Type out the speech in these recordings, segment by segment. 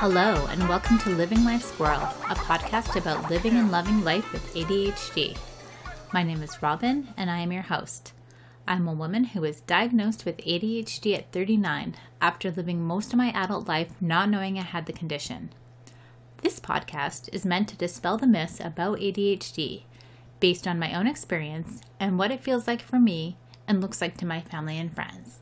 Hello, and welcome to Living Life Squirrel, a podcast about living and loving life with ADHD. My name is Robin, and I am your host. I'm a woman who was diagnosed with ADHD at 39 after living most of my adult life not knowing I had the condition. This podcast is meant to dispel the myths about ADHD based on my own experience and what it feels like for me and looks like to my family and friends.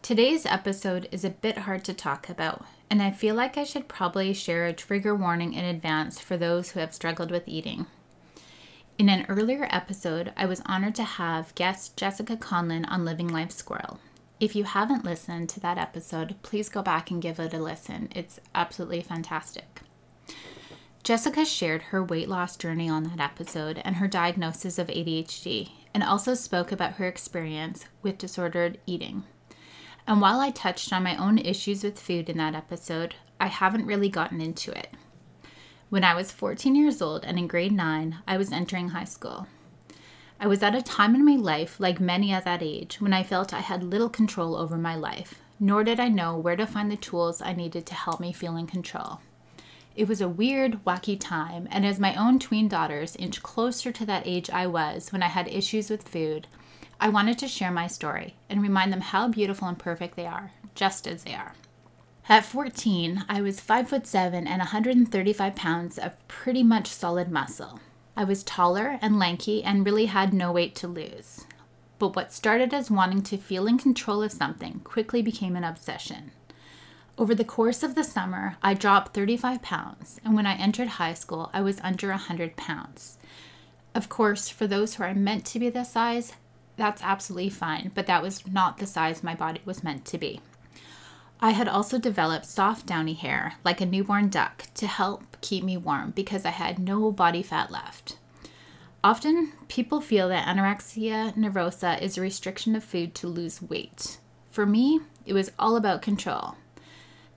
Today's episode is a bit hard to talk about, and I feel like I should probably share a trigger warning in advance for those who have struggled with eating. In an earlier episode, I was honored to have guest Jessica Conlin on Living Life Squirrel. If you haven't listened to that episode, please go back and give it a listen. It's absolutely fantastic. Jessica shared her weight loss journey on that episode and her diagnosis of ADHD, and also spoke about her experience with disordered eating. And while I touched on my own issues with food in that episode, I haven't really gotten into it. When I was 14 years old and in grade 9, I was entering high school. I was at a time in my life, like many at that age, when I felt I had little control over my life, nor did I know where to find the tools I needed to help me feel in control. It was a weird, wacky time, and as my own tween daughters inch closer to that age I was when I had issues with food, I wanted to share my story and remind them how beautiful and perfect they are, just as they are. At 14, I was 5 foot 7 and 135 pounds of pretty much solid muscle. I was taller and lanky and really had no weight to lose. But what started as wanting to feel in control of something quickly became an obsession. Over the course of the summer, I dropped 35 pounds, and when I entered high school, I was under 100 pounds. Of course, for those who are meant to be this size, that's absolutely fine, but that was not the size my body was meant to be. I had also developed soft downy hair, like a newborn duck, to help keep me warm because I had no body fat left. Often, people feel that anorexia nervosa is a restriction of food to lose weight. For me, it was all about control.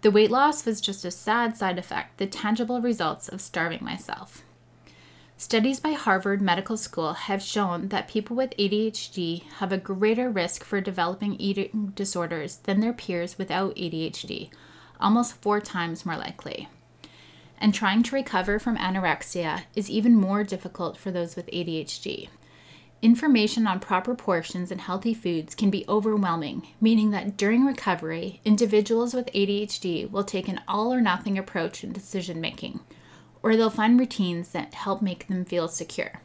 The weight loss was just a sad side effect, the tangible results of starving myself. Studies by Harvard Medical School have shown that people with ADHD have a greater risk for developing eating disorders than their peers without ADHD, almost four times more likely. And trying to recover from anorexia is even more difficult for those with ADHD. Information on proper portions and healthy foods can be overwhelming, meaning that during recovery, individuals with ADHD will take an all or nothing approach in decision making or they'll find routines that help make them feel secure.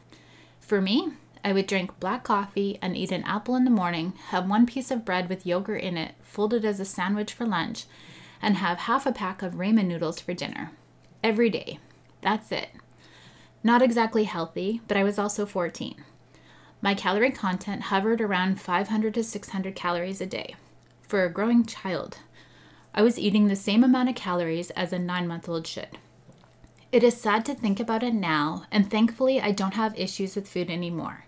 For me, I would drink black coffee and eat an apple in the morning, have one piece of bread with yogurt in it folded as a sandwich for lunch, and have half a pack of ramen noodles for dinner. Every day. That's it. Not exactly healthy, but I was also 14. My calorie content hovered around 500 to 600 calories a day. For a growing child, I was eating the same amount of calories as a nine month old should. It is sad to think about it now, and thankfully, I don't have issues with food anymore.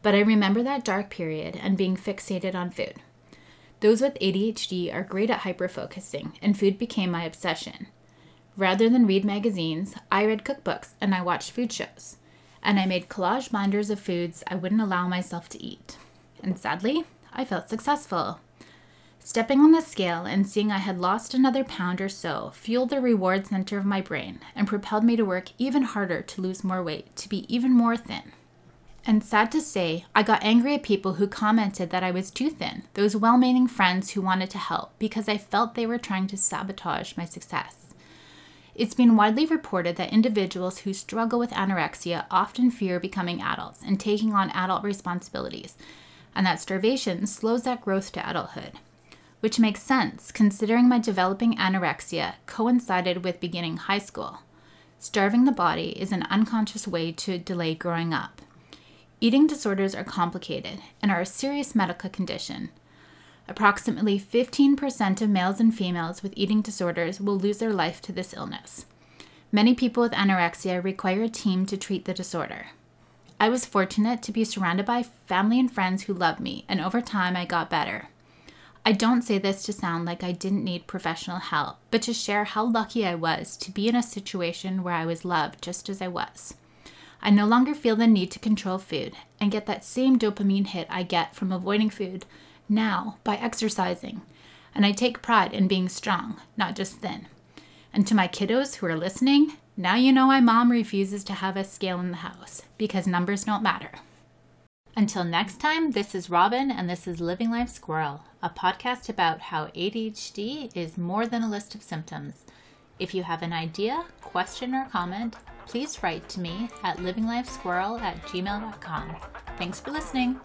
But I remember that dark period and being fixated on food. Those with ADHD are great at hyperfocusing, and food became my obsession. Rather than read magazines, I read cookbooks and I watched food shows. And I made collage binders of foods I wouldn't allow myself to eat. And sadly, I felt successful. Stepping on the scale and seeing I had lost another pound or so fueled the reward center of my brain and propelled me to work even harder to lose more weight, to be even more thin. And sad to say, I got angry at people who commented that I was too thin, those well meaning friends who wanted to help, because I felt they were trying to sabotage my success. It's been widely reported that individuals who struggle with anorexia often fear becoming adults and taking on adult responsibilities, and that starvation slows that growth to adulthood which makes sense considering my developing anorexia coincided with beginning high school. Starving the body is an unconscious way to delay growing up. Eating disorders are complicated and are a serious medical condition. Approximately 15% of males and females with eating disorders will lose their life to this illness. Many people with anorexia require a team to treat the disorder. I was fortunate to be surrounded by family and friends who loved me, and over time I got better. I don't say this to sound like I didn't need professional help, but to share how lucky I was to be in a situation where I was loved just as I was. I no longer feel the need to control food and get that same dopamine hit I get from avoiding food now by exercising. And I take pride in being strong, not just thin. And to my kiddos who are listening, now you know why mom refuses to have a scale in the house because numbers don't matter. Until next time, this is Robin, and this is Living Life Squirrel, a podcast about how ADHD is more than a list of symptoms. If you have an idea, question, or comment, please write to me at livinglifesquirrel at gmail.com. Thanks for listening.